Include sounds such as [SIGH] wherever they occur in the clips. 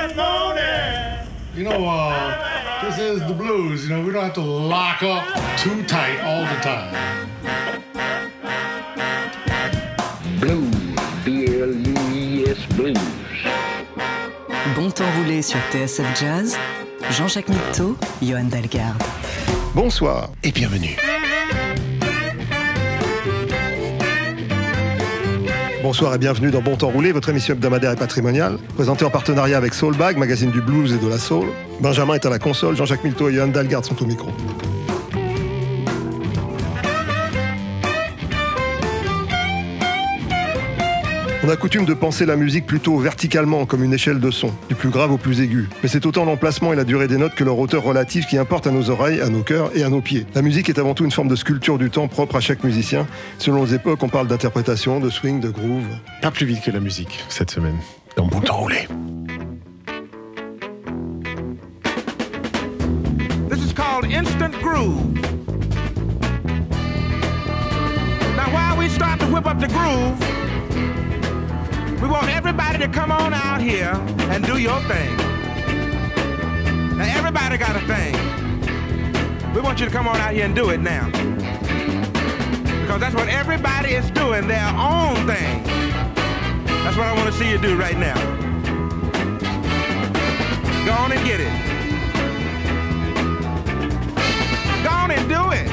Good morning. You know, uh, this is the blues. You know, we don't have to lock up too tight all the time. Blues, B-L-U-I-S Blues. Bon temps roulé sur TSF Jazz, Jean-Jacques Mitteau, Johan Dalgarde. Bonsoir et bienvenue. Bonsoir et bienvenue dans Bon Temps Roulé, votre émission hebdomadaire et patrimoniale, présentée en partenariat avec Soulbag, magazine du blues et de la soul. Benjamin est à la console, Jean-Jacques Milteau et Johan Dalgarde sont au micro. On a coutume de penser la musique plutôt verticalement, comme une échelle de son, du plus grave au plus aigu. Mais c'est autant l'emplacement et la durée des notes que leur hauteur relative qui importe à nos oreilles, à nos cœurs et à nos pieds. La musique est avant tout une forme de sculpture du temps propre à chaque musicien. Selon les époques, on parle d'interprétation, de swing, de groove. Pas plus vite que la musique cette semaine. Dans Bon Temps Roulé. This is called instant groove. Now, while we start to whip up the groove, we want everybody to come on out here and do your thing. Now, everybody got a thing. We want you to come on out here and do it now. Because that's what everybody is doing, their own thing. That's what I want to see you do right now. Go on and get it. Go on and do it.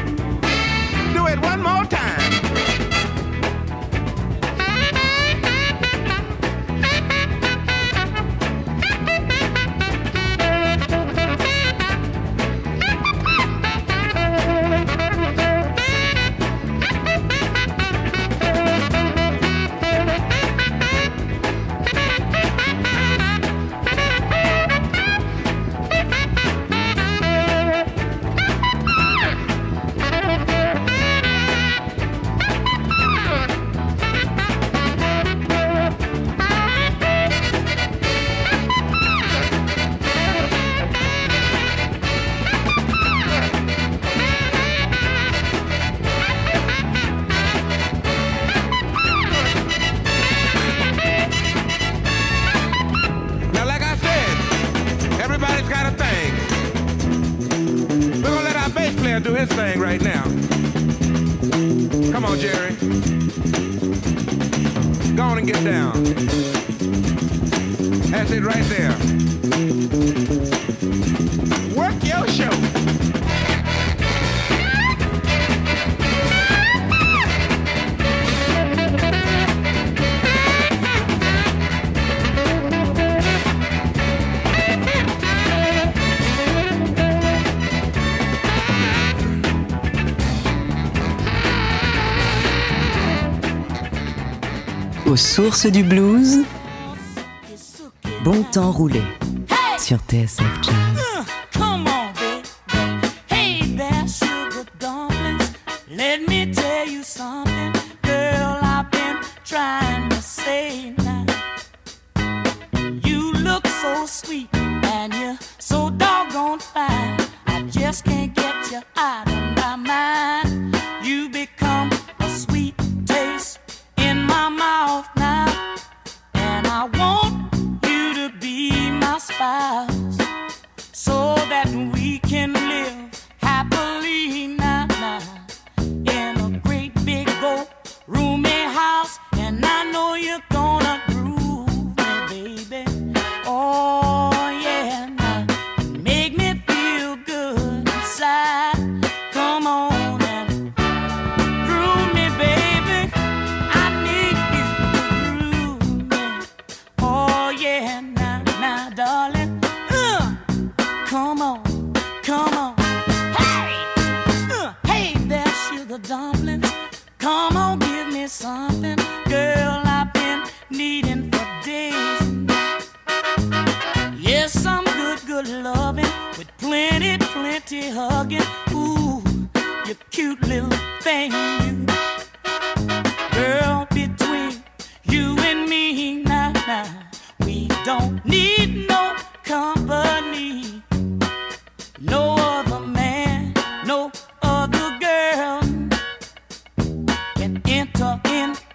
Aux sources du blues, bon temps roulé sur TSF Jazz. Baby. Hey there, sugar dumplings. Let me tell you something, girl. I've been trying to say now. You look so sweet and you're so doggone fine. I just can't get you out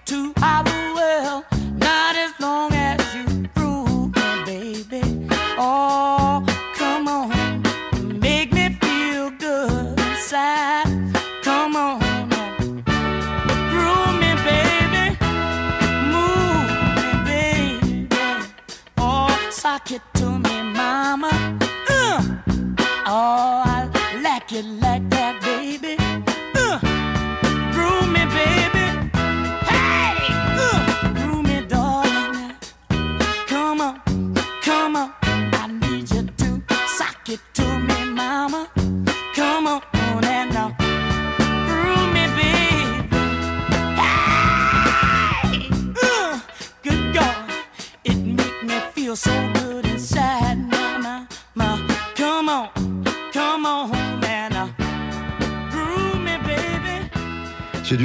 two hours.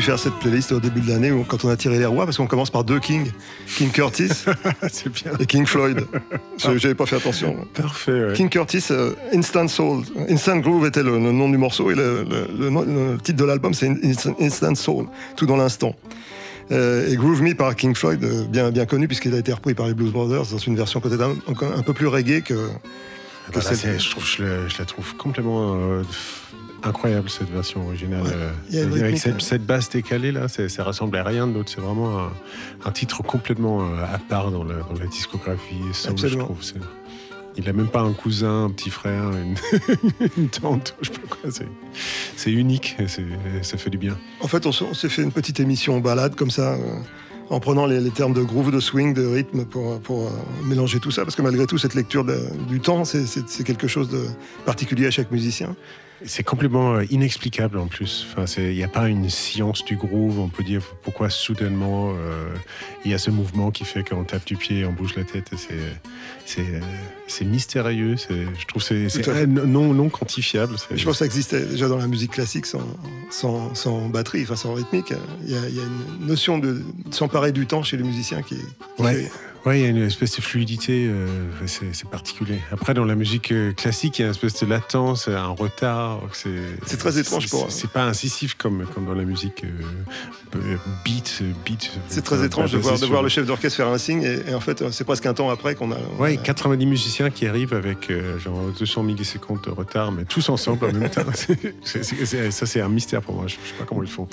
Faire cette playlist au début de l'année quand on a tiré les rois, parce qu'on commence par deux Kings, King Curtis [LAUGHS] bien. et King Floyd. Je- J'avais pas fait attention. Parfait, ouais. King Curtis, euh, Instant Soul. Instant Groove était le, le nom du morceau et le, titre de l'album c'est Instant, Soul, tout dans l'instant. Euh, et Groove Me par King Floyd, euh, bien, bien connu puisqu'il a été repris par les Blues Brothers dans une version peut-être un, peu plus reggae que, que Bah là, je, trouve, je, la, je la trouve complètement incroyable cette version originale. Ouais. euh, avec cette, cette basse décalée là, ça ressemble à rien d'autre. C'est vraiment un, un titre complètement euh, à part dans la, dans la discographie. soul, je Absolument. trouve. C'est- Il n'a même pas un cousin, un petit frère, une, [LAUGHS] une tante, je sais pas quoi. C'est, unique, ça fait du bien. En fait, on, s'est fait une petite émission balade comme ça, euh, en prenant les, les termes de groove, de swing, de rythme pour, pour euh, mélanger tout ça. Parce que malgré tout, cette lecture de- du temps, c'est quelque chose de particulier à chaque musicien. C'est complètement euh, inexplicable en plus. Enfin, il n'y a pas une science du groove. On peut dire pourquoi soudainement euh, il y a ce mouvement qui fait qu'on tape du pied, on bouge la tête. C'est, euh, c'est mystérieux. Je trouve que c'est, non, non quantifiable. Je pense que ça existait déjà dans la musique classique sans, sans, sans batterie, enfin sans rythmique. Il y a, il y a une notion de, de s'emparer du temps chez les musiciens qui, qui Ouais. fait- Ouais, il y a une espèce de fluidité, euh, c'est, particulier. Après, dans la musique euh, classique, il y a une espèce de latence, un retard. C'est, très étrange pour- C'est, c'est pas incisif comme, comme dans la musique euh, beat, beat. C'est très étrange de voir, de sur- voir le chef d'orchestre faire un signe et, et en fait c'est presque un temps après qu'on a. Ouais, a- 90 musiciens qui arrivent avec euh, genre 200 millisecondes de retard, mais tous ensemble en même temps. [LAUGHS] Ça, c'est un mystère pour moi. Je sais pas comment ils font.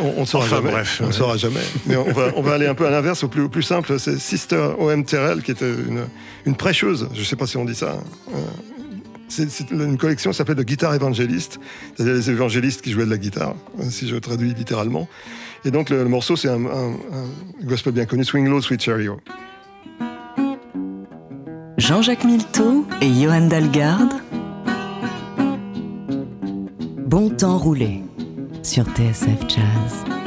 On, on ne saura Enfin, jamais. bref, on ne ouais. saura jamais. Mais on va, on va aller un peu à l'inverse, au plus, au plus simple. C'est Sister O.M. Terrell, qui était une, une prêcheuse. Je ne sais pas si on dit ça. Euh, C'est une collection s'appelait de guitare évangéliste, c'est-à-dire les évangélistes qui jouaient de la guitare, euh, si je traduis littéralement. Et donc le, le morceau, c'est un, un- un gospel bien connu, Swing Low, Sweet Chariot. Jean-Jacques Milteau et Johan Dalgarde. Bon temps roulé sur TSF Jazz.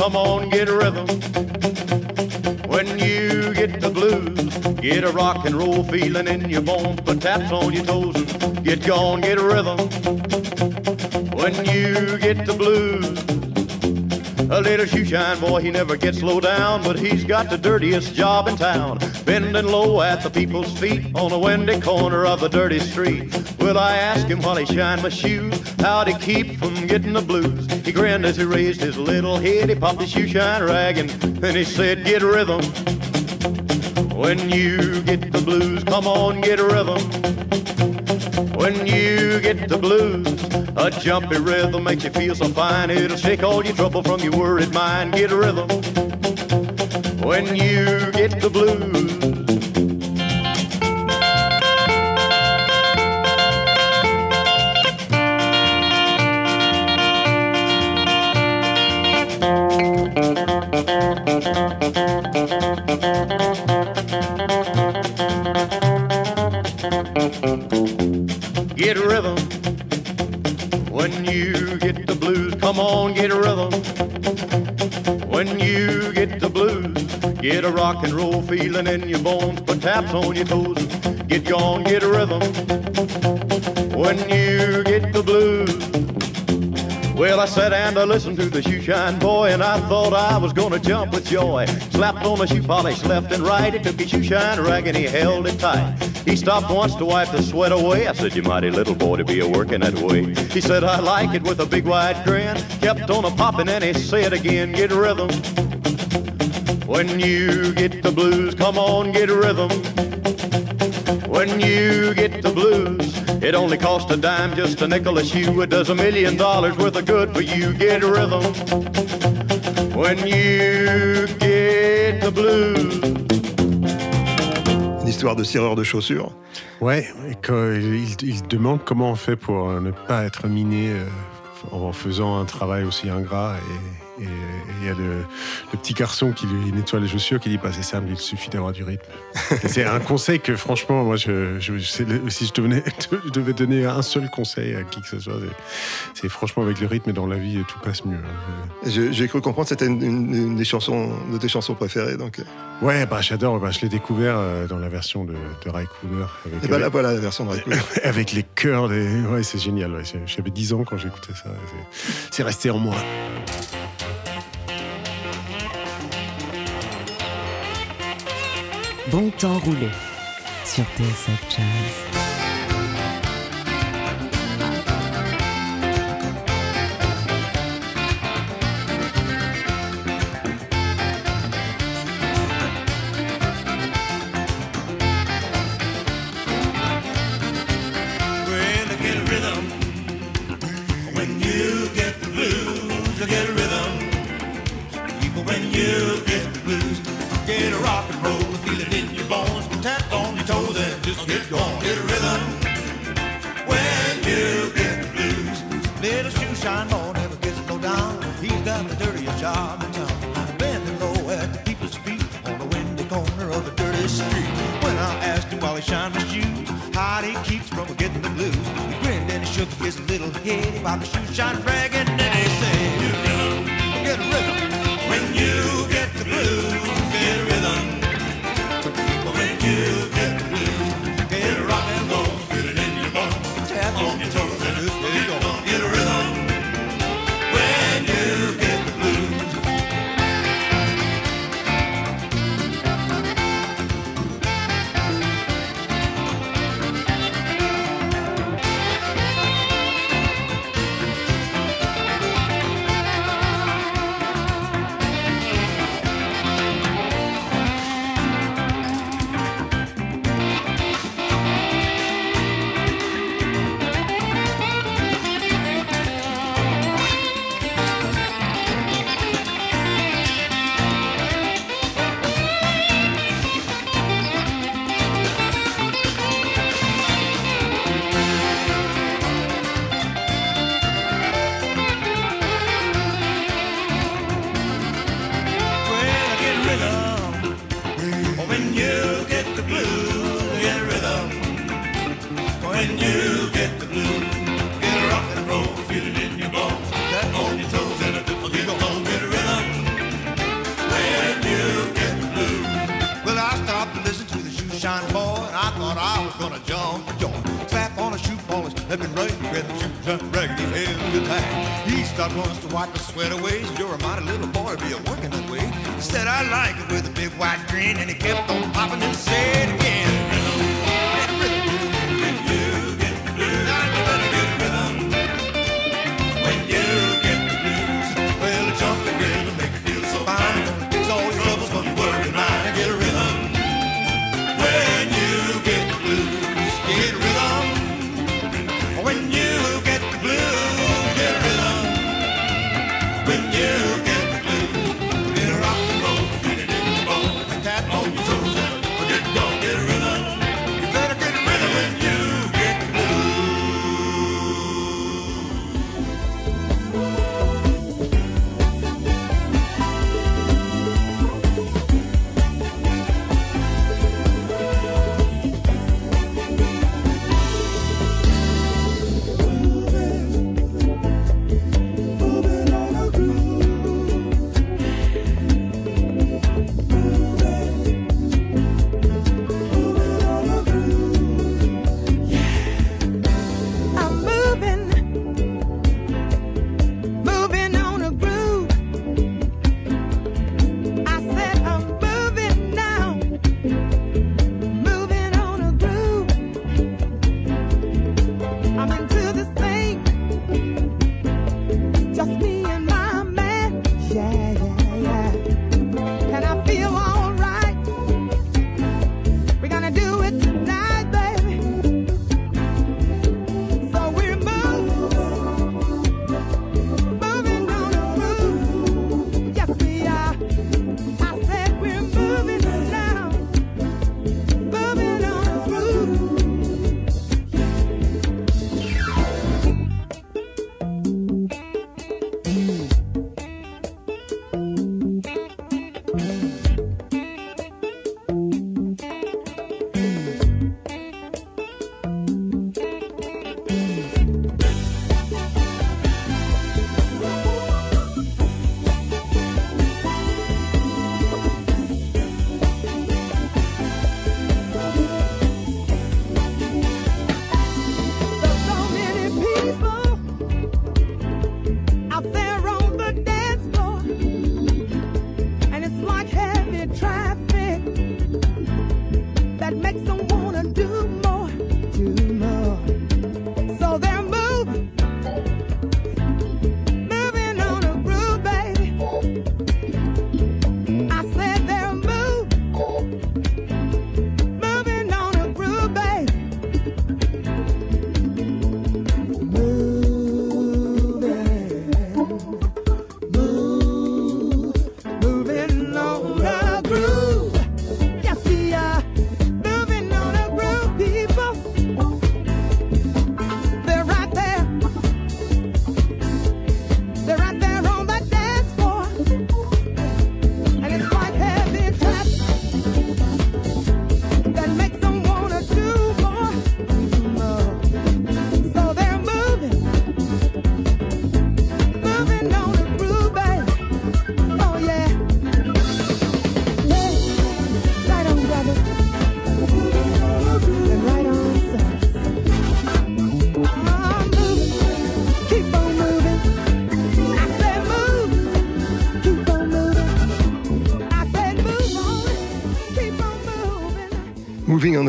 Come on, get a rhythm. When you get the blues, get a rock and roll feeling in your bones, put taps on your toes and get gone, get a rhythm. When you get the blues, a little shoe shine boy, he never gets low down, but he's got the dirtiest job in town. Bending low at the people's feet on a windy corner of the dirty street. Will I ask him while he shine my shoes, how'd he keep from getting the blues? He grinned as he raised his little head, he popped his shoe shine rag and then he said, get rhythm. When you get the blues, come on, get a rhythm. When you get the blues, a jumpy rhythm makes you feel so fine. It'll shake all your trouble from your worried mind. Get a rhythm. When you get the blues. Get a rhythm. When you get the blues, come on, get a rhythm. When you get the blues, get a rock and roll feeling in your bones, put taps on your toes, get gone, get a rhythm. When you. Well, I sat and I listened to the shoe shine boy, and I thought I was gonna jump with joy. Slapped on my shoe polish left and right. He took his shoe shine rag and he held it tight. He stopped once to wipe the sweat away. I said, You mighty little boy to be a working that way. He said, I like it with a big wide grin. Kept on a popping and he said again, Get rhythm. When you get the blues, come on, get rhythm. When you get the blues, it only costs a dime, just a nickel a shoe. It does a million dollars worth of good for you. Get rhythm. When you get the blues. Une histoire de cireur de chaussures. Ouais, et il, il demande comment on fait pour euh, ne pas être miné euh, en faisant un travail aussi ingrat. Et et- et il y a le, le petit garçon qui lui nettoie les chaussures qui dit pas c'est simple, il suffit d'avoir du rythme. Et c'est un conseil que franchement, moi, je, je- si je, devenais, [LAUGHS] je devais donner un seul conseil à qui que ce soit, c'est- franchement avec le rythme dans la vie, tout passe mieux. hein. J'ai cru comprendre que c'était une, une- une des chansons, de tes chansons préférées. Donc, euh, Ouais, bah, j'adore. Bah, je l'ai découvert euh, dans la version de, de Ray Cooder. Avec, et ben là, voilà la version de Ray Cooder. [LAUGHS] avec les chœurs des. Ouais, c'est génial. ouais. J'avais 10 ans quand j'écoutais ça. C'est resté en moi. Bon temps roulé sur TSF Jazz.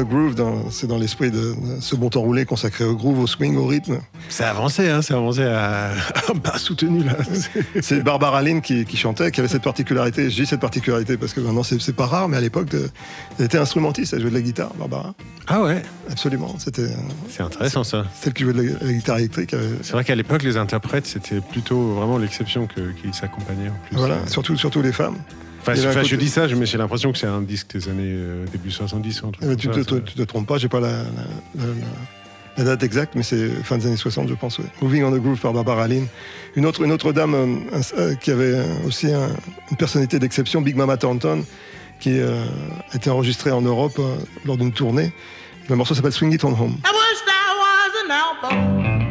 the groove, c'est dans, l'esprit de ce bon temps roulé consacré au groove, au swing, au rythme. C'est avancé, hein, c'est avancé à, bas soutenu là. [LAUGHS] C'est Barbara Lynn qui, chantait, qui avait cette particularité. Je dis cette particularité parce que maintenant c'est pas rare, mais à l'époque, elle était instrumentiste, elle jouait de la guitare, Barbara. Ah ouais? Absolument. C'était. Euh, c'est intéressant ça. Celle qui jouait de la, guitare électrique. Euh, c'est vrai qu'à l'époque, les interprètes, c'était plutôt vraiment l'exception qui s'accompagnait en plus. Voilà, surtout, surtout les femmes. Enfin, je dis ça, mais j'ai l'impression que c'est un disque des années euh, début 70. Euh, tu, te, trompes pas, j'ai pas la, date exacte, mais c'est fin des années 60, je pense. Moving on the Groove par Barbara Lynn. Une autre, dame euh, qui avait aussi une personnalité d'exception, Big Mama Thornton, qui a été enregistrée en Europe lors d'une tournée. Le morceau s'appelle Swing It On Home. I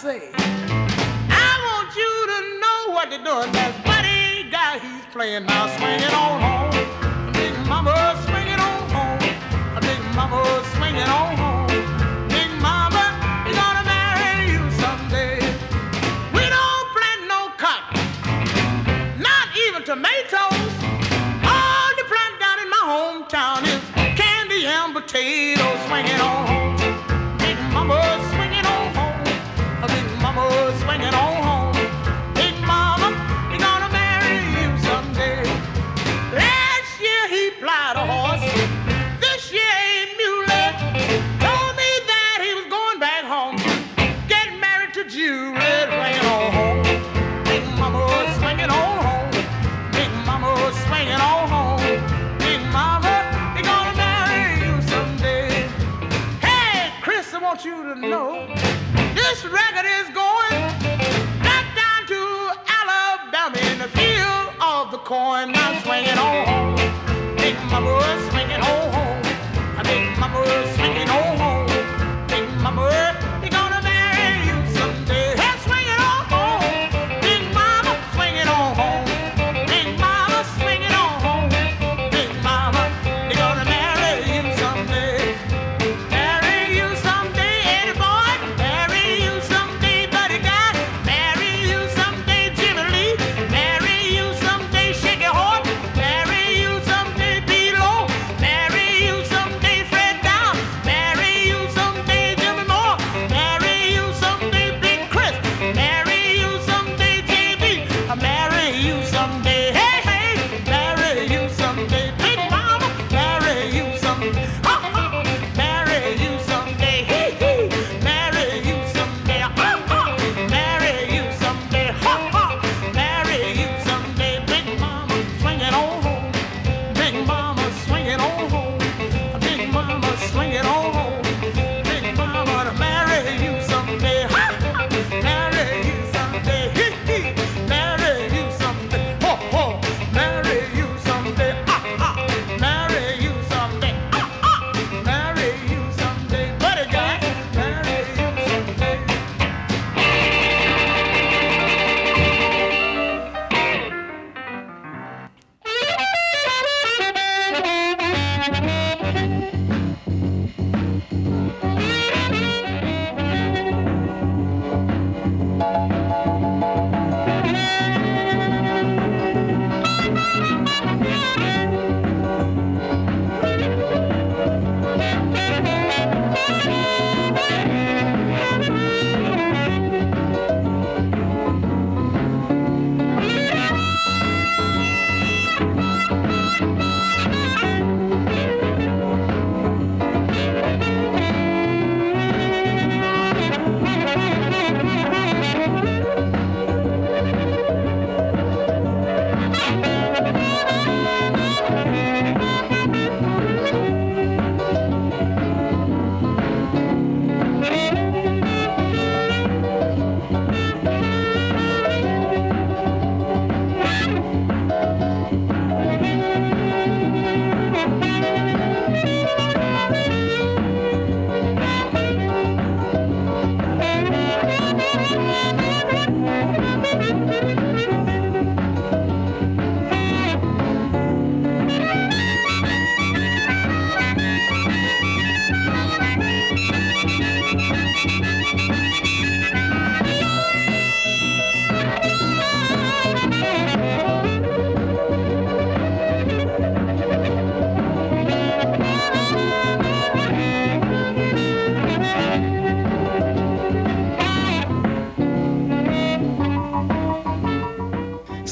say. I want you to know what they're doing. That buddy guy he's playing now, swinging on home. Big mama swinging on home. Big mama swinging on.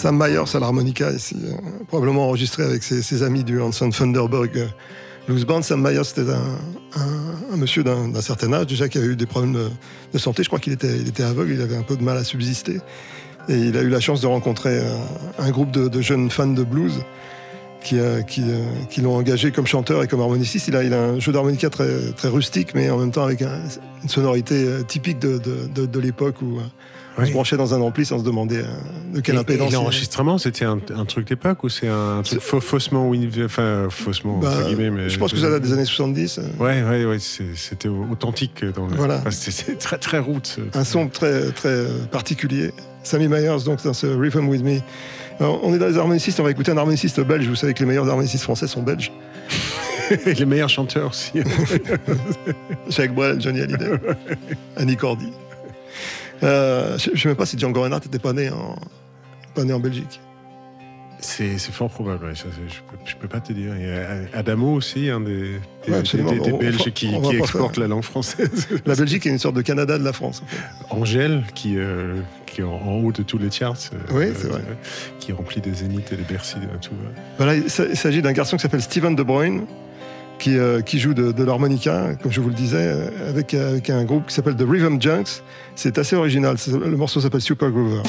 Sam Myers à l'harmonica ici, euh, probablement enregistré avec ses, amis du Hanson Thunderberg euh, Blues Band. Sam Myers, c'était un, monsieur d'un certain âge déjà qui avait eu des problèmes de, santé. Je crois qu'il était, il était aveugle, il avait un peu de mal à subsister. Et il a eu la chance de rencontrer euh, un, groupe de, jeunes fans de blues qui, l'ont engagé comme chanteur et comme harmoniciste. Il a, il a un jeu d'harmonica très, rustique, mais en même temps avec une sonorité typique de, de l'époque où on se branchait dans un ampli sans se demander euh, de quelle Et- et impédance. il- l'enregistrement, c'était un, un truc d'époque ou c'est un truc faux- faussement, enfin faussement Bah, entre guillemets, mais je pense que ça date des années 70. euh, Ouais, ouais, ouais, c'était authentique dans. Voilà. c'est très très route. un son très, très euh, particulier. Sammy Myers, donc, dans ce Rhythm With Me. Alors, on est dans les harmonicistes, on va écouter un harmoniciste belge. Vous savez que les meilleurs harmonicistes français sont belges. Et [LAUGHS] les meilleurs chanteurs aussi. [LAUGHS] Jacques Brel, Johnny Hallyday, [LAUGHS] Annie Cordy. Euh, je ne sais même pas si Django Reinhardt n'était pas né en, pas né en Belgique. C'est fort probable, ouais, ça, c'est- je, peux, je peux pas te dire. Il y a Adamo aussi, un des, des, Ouais, des- des Belges on- qui, faire- la langue française. [LAUGHS] La Belgique est une sorte de Canada de la France. en fait. Angèle, qui, euh, qui est en, en haut de tous les charts. euh, Oui, c'est vrai. Qui remplit des zéniths et des Bercy, tout. Voilà, il s'agit d'un garçon qui s'appelle Steven De Bruyne, qui, euh, qui joue de, l'harmonica, comme je vous le disais, euh, avec, euh, avec un groupe qui s'appelle The Rhythm Junks. C'est assez original. Le morceau s'appelle Super Groover.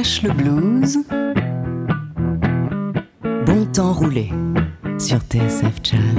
Le blues. Bon temps roulé sur TSF Jazz.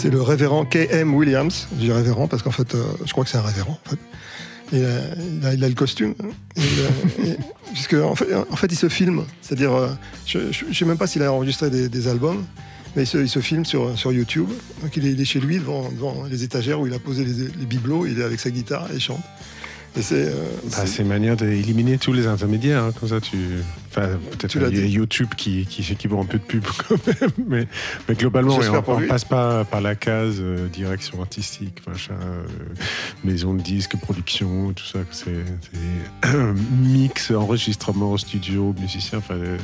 C'est le révérend K.M. Williams. Je dis révérend parce qu'en fait, euh, je crois que c'est un révérend. En fait. Il, a, il a le costume. [LAUGHS] Puisque, en fait, en fait, il se filme. C'est-à-dire, euh, je ne sais même pas s'il a enregistré des, des albums, mais il se, il se filme sur, sur YouTube. Donc il est, il est chez lui devant, devant les étagères où il a posé les, les bibelots. Il est avec sa guitare et il chante. Et c'est. euh, Bah, une manière d'éliminer tous les intermédiaires. hein, Comme ça, tu. Enfin, peut-être. YouTube qui, qui, qui vaut un peu de pub [LAUGHS] quand même. Mais, mais globalement, on, lui. passe pas par la case euh, direction artistique, machin, euh, maison de disques, production, tout ça. C'est euh, [COUGHS] mix, enregistrement, studio, musicien. Enfin, euh,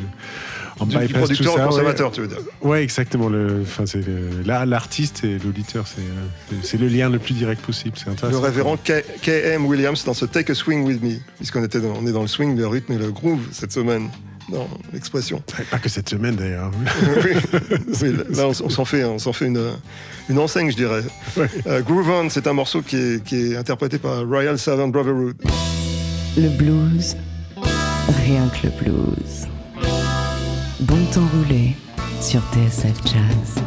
on Du- du bypass producteur tout au ça, consommateur, ouais. tu veux dire. Ouais, exactement. Le, c'est là, l'artiste et l'auditeur, c'est euh, c'est- c'est le lien le plus direct possible. C'est Le révérend K.M. Williams dans ce Take a Swing with Me, puisqu'on était dans, on est dans le swing, le rythme et le groove cette semaine, dans l'expression. Pas que cette semaine d'ailleurs. [LAUGHS] oui, là on, s'en fait, on s'en fait une, une enseigne, je dirais. Euh, Groove On, c'est un morceau qui est, qui est interprété par Royal Servant Brotherhood. Le blues, rien que le blues. Bon temps roulé sur TSF Jazz.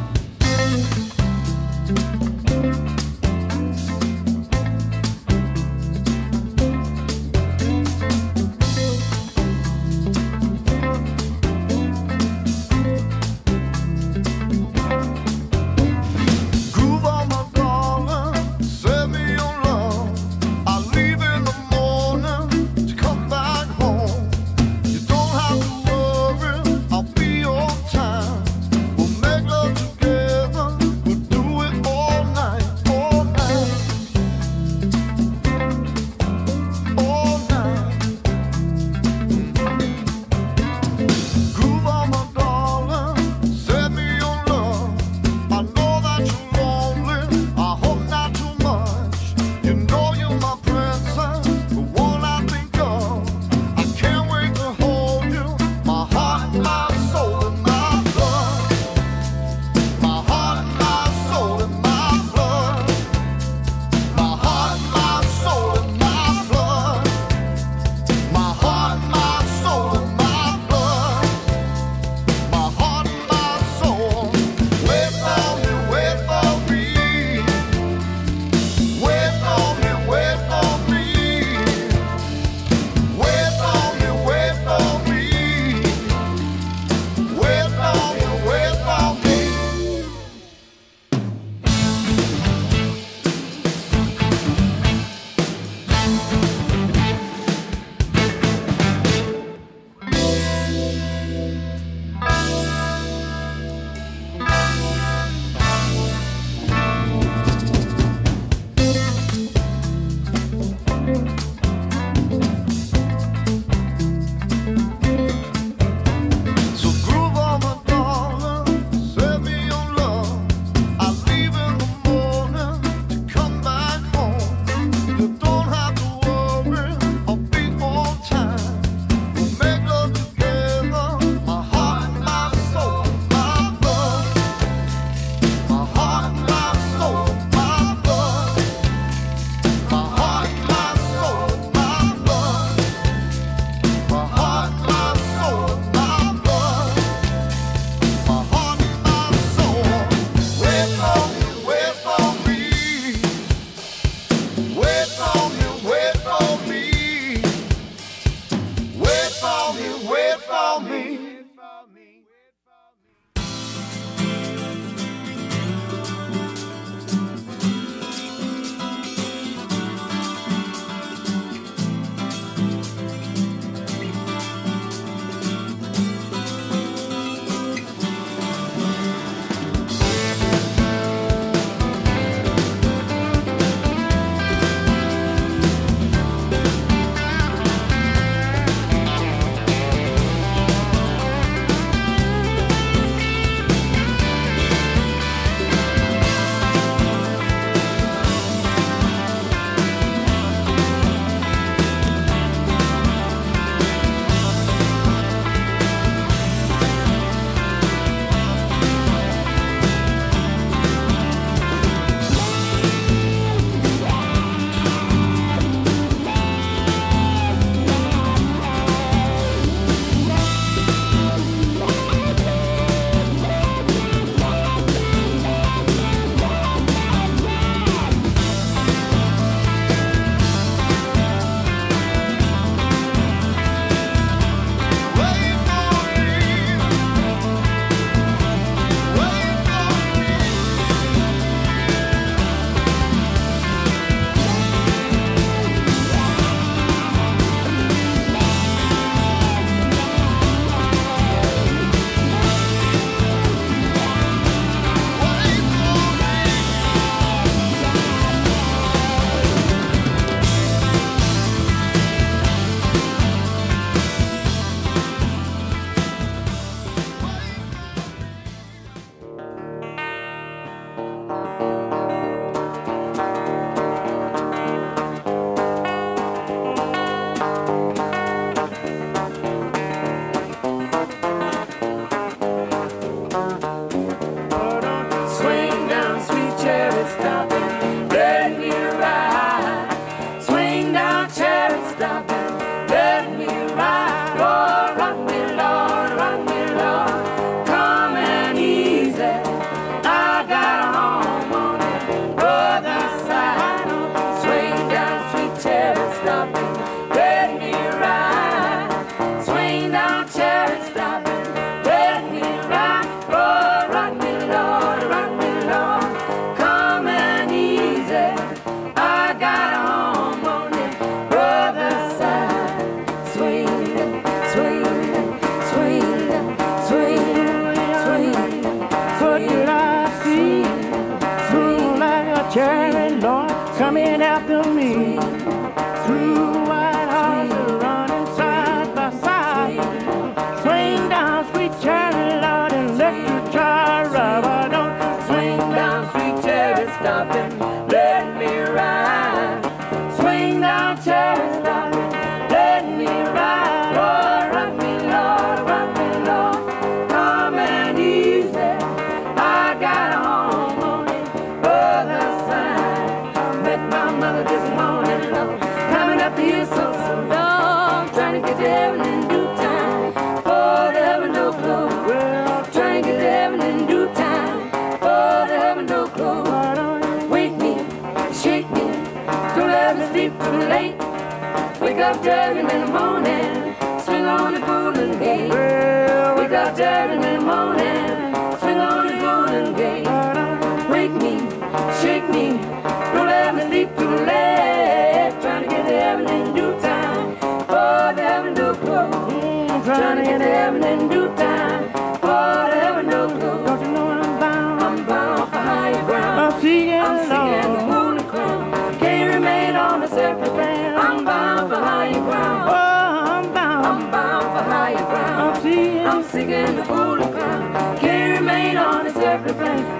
The remain on.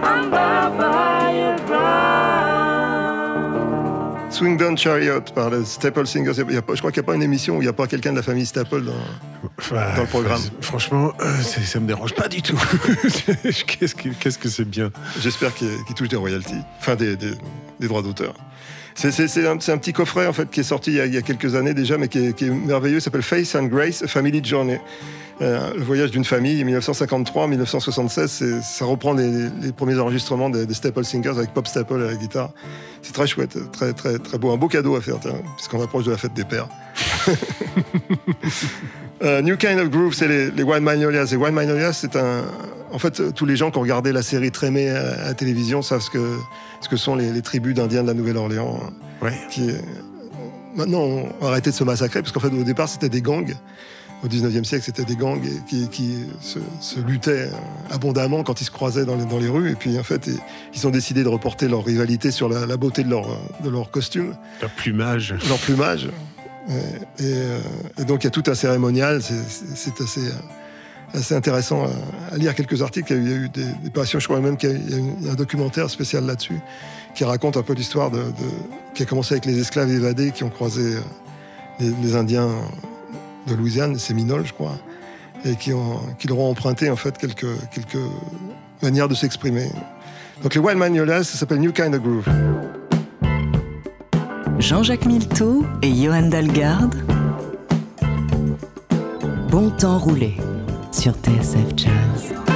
I'm bound. Swing Down Chariot par les Staple Singers. Il y a pas- je crois qu'il n'y a pas une émission où il n'y a pas quelqu'un de la famille Staple dans, Enfin, dans le programme. Franchement, euh, ça me dérange pas du tout. [LAUGHS] Qu'est-ce que c'est bien. J'espère qu'il touche des royalties, enfin des, des- des droits d'auteur. C'est un, petit coffret en fait qui est sorti il y a, il y a quelques années déjà, mais qui est, qui est merveilleux. Il s'appelle Face and Grace, A Family Journey. Euh, le voyage d'une famille, 1953-1976. c'est- Ça reprend les, les premiers enregistrements des, des Staple Singers avec Pop Staple à la guitare. C'est très chouette, très très très beau, un beau cadeau à faire, puisqu'on approche de la fête des pères. [LAUGHS] Euh, New Kind of Groove, c'est les, les Wine Magnolias. Les Wine Magnolias, c'est un. En fait, tous les gens qui ont regardé la série Trémé à, à la télévision savent ce que, ce que sont les, les tribus d'Indiens de la Nouvelle-Orléans. hein, Ouais. Qui, maintenant, on a arrêté de se massacrer, parce qu'en fait, au départ, c'était des gangs. Au 19e siècle, c'était des gangs qui, qui se, se luttaient euh, abondamment quand ils se croisaient dans les, dans les rues. Et puis, en fait, ils- ont décidé de reporter leur rivalité sur la, la beauté de leur, euh, de leur costume Leur plumage. leur plumage. Et, et, euh, et donc il y a tout un cérémonial, c'est- assez, assez intéressant à, à lire quelques articles. Il y a eu, des, des parutions, je crois même qu'il y a, y un documentaire spécial là-dessus qui raconte un peu l'histoire de, de- qui a commencé avec les esclaves évadés qui ont croisé les, les Indiens de Louisiane, les Séminoles, je crois, et qui, leur ont emprunté en fait quelques, quelques manières de s'exprimer. Donc les Wild Magnolas, ça s'appelle New Kind of Groove. Jean-Jacques Milteau et Johan Dalgarde. Bon temps roulé sur TSF Jazz.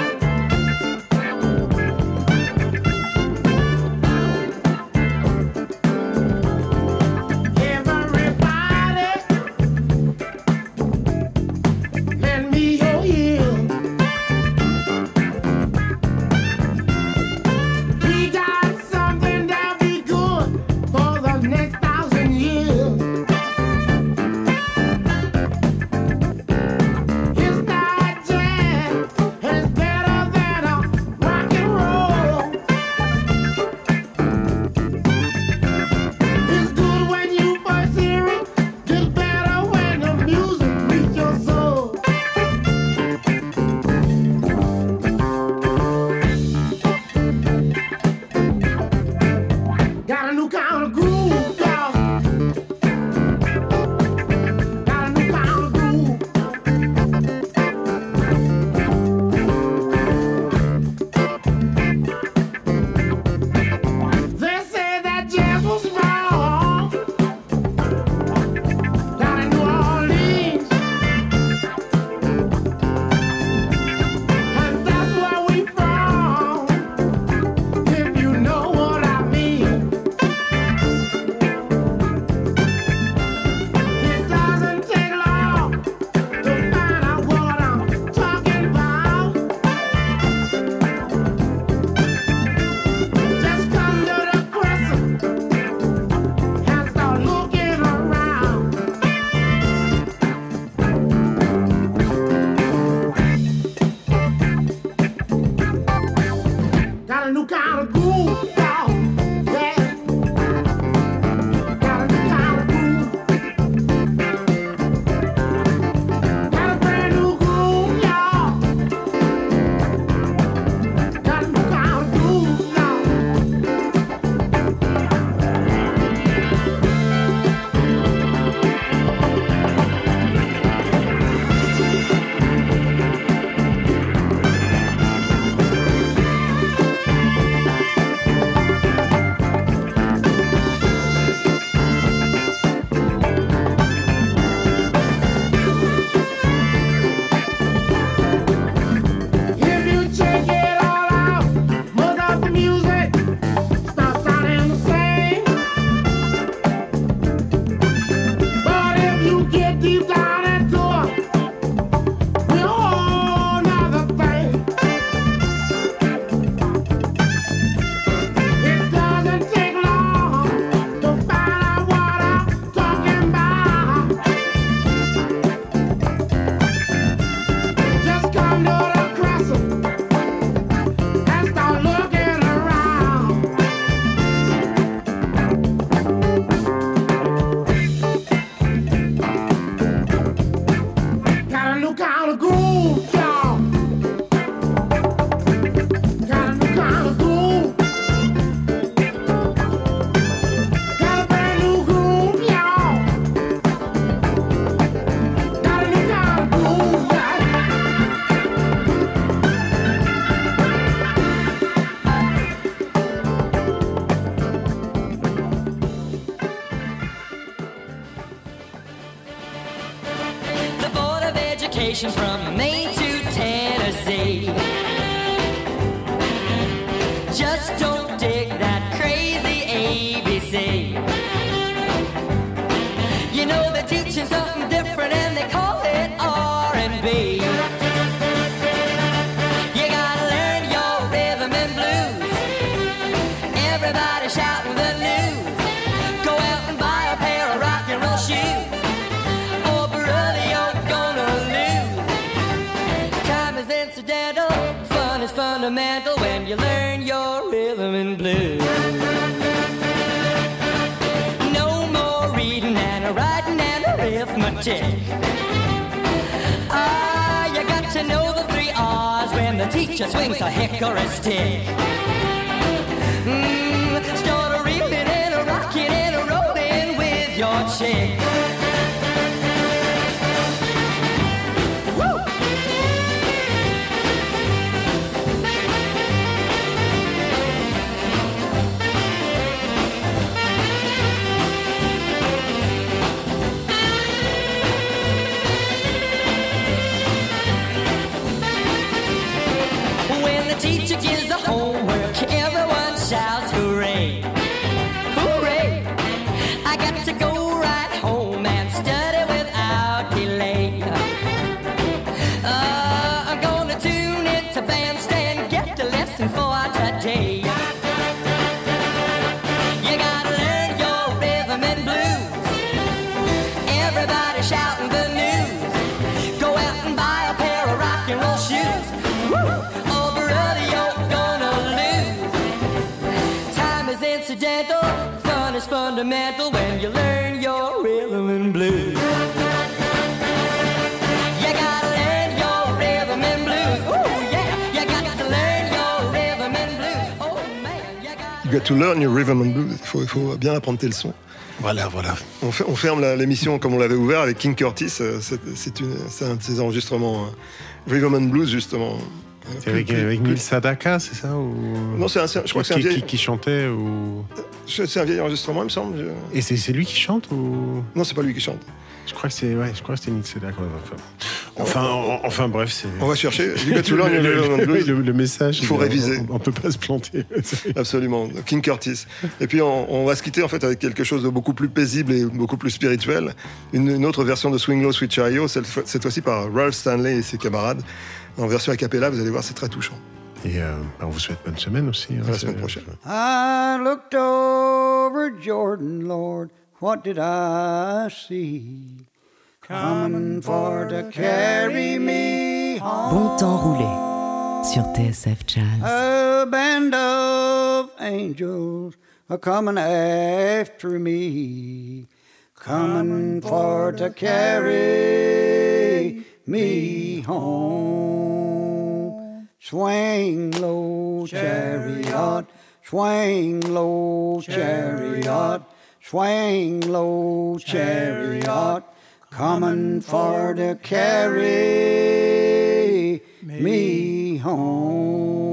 Arithmetic. Ah, you got to know the three R's when the teacher swings a hickory stick. Mm, start a reeling and a rocking and a rolling with your chick. Fundamental when you learn your rhythm and blues. You gotta learn your rhythm and blues. Ooh, yeah, you got to learn your rhythm and blues. Oh, man, you got You got to learn your rhythm and blues. Il faut, il faut bien apprendre tes leçons. Voilà, voilà. On, fait- on ferme la- l'émission comme on l'avait ouvert avec King Curtis. euh, C'est un de ses enregistrements. euh, Rhythm and Blues, justement. C'est avec, plus- avec Neil Sadaka, c'est ça ou... Non, c'est un- je crois que c'est un qui, vieil- qui, qui chantait ou... C'est un vieil enregistrement, il me semble. je- Et c'est lui qui chante ou... Non, c'est pas lui qui chante. Je crois que c'est ouais, je crois que c'était Neil Sedaka. Enfin, enfin, en- enfin, bref, c'est. On va chercher. [LAUGHS] Le, le- le- le message. Il faut réviser. On, on peut pas se planter. [LAUGHS] Absolument, King Curtis. Et puis on, on va se quitter en fait avec quelque chose de beaucoup plus paisible et beaucoup plus spirituel. Une, une autre version de Swing Low, Sweet Chariot, cette, cette fois-ci par Ralph Stanley et ses camarades. En version a cappella, vous allez voir, c'est très touchant. Et euh, bah, on vous souhaite bonne semaine aussi. hein, À la semaine prochaine. I looked over Jordan, Lord, what did I see? Coming for to carry me home. Bon temps roulé sur TSF Jazz. A band of angels are coming after me, coming for to carry me home. Swing low, chariot, swing low, chariot, swing low, chariot, coming for to carry me home.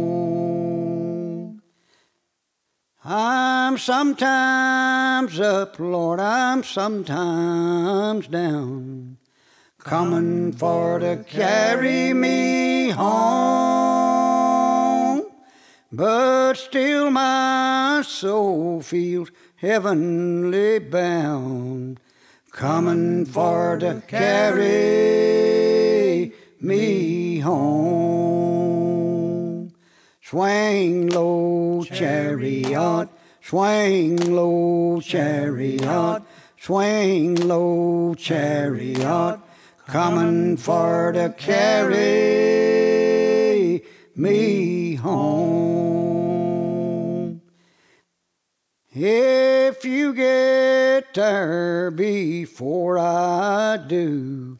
I'm sometimes up, Lord, I'm sometimes down, coming for to carry me home. But still my soul feels heavenly bound, coming for to carry me home. Swing low, chariot, swing low, chariot, swing low, chariot, coming for to carry me home. If you get there before I do,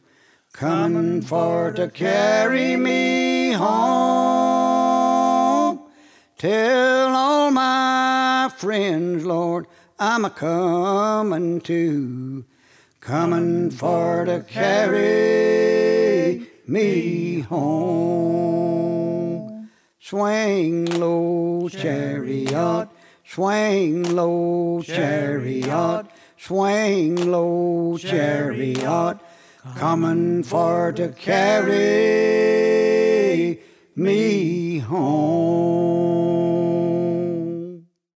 coming for to carry me home. Tell all my friends, Lord, I'm a coming to, coming for to carry me home. Swing low, chariot, swing low, chariot, swing low, chariot, coming for to carry me home.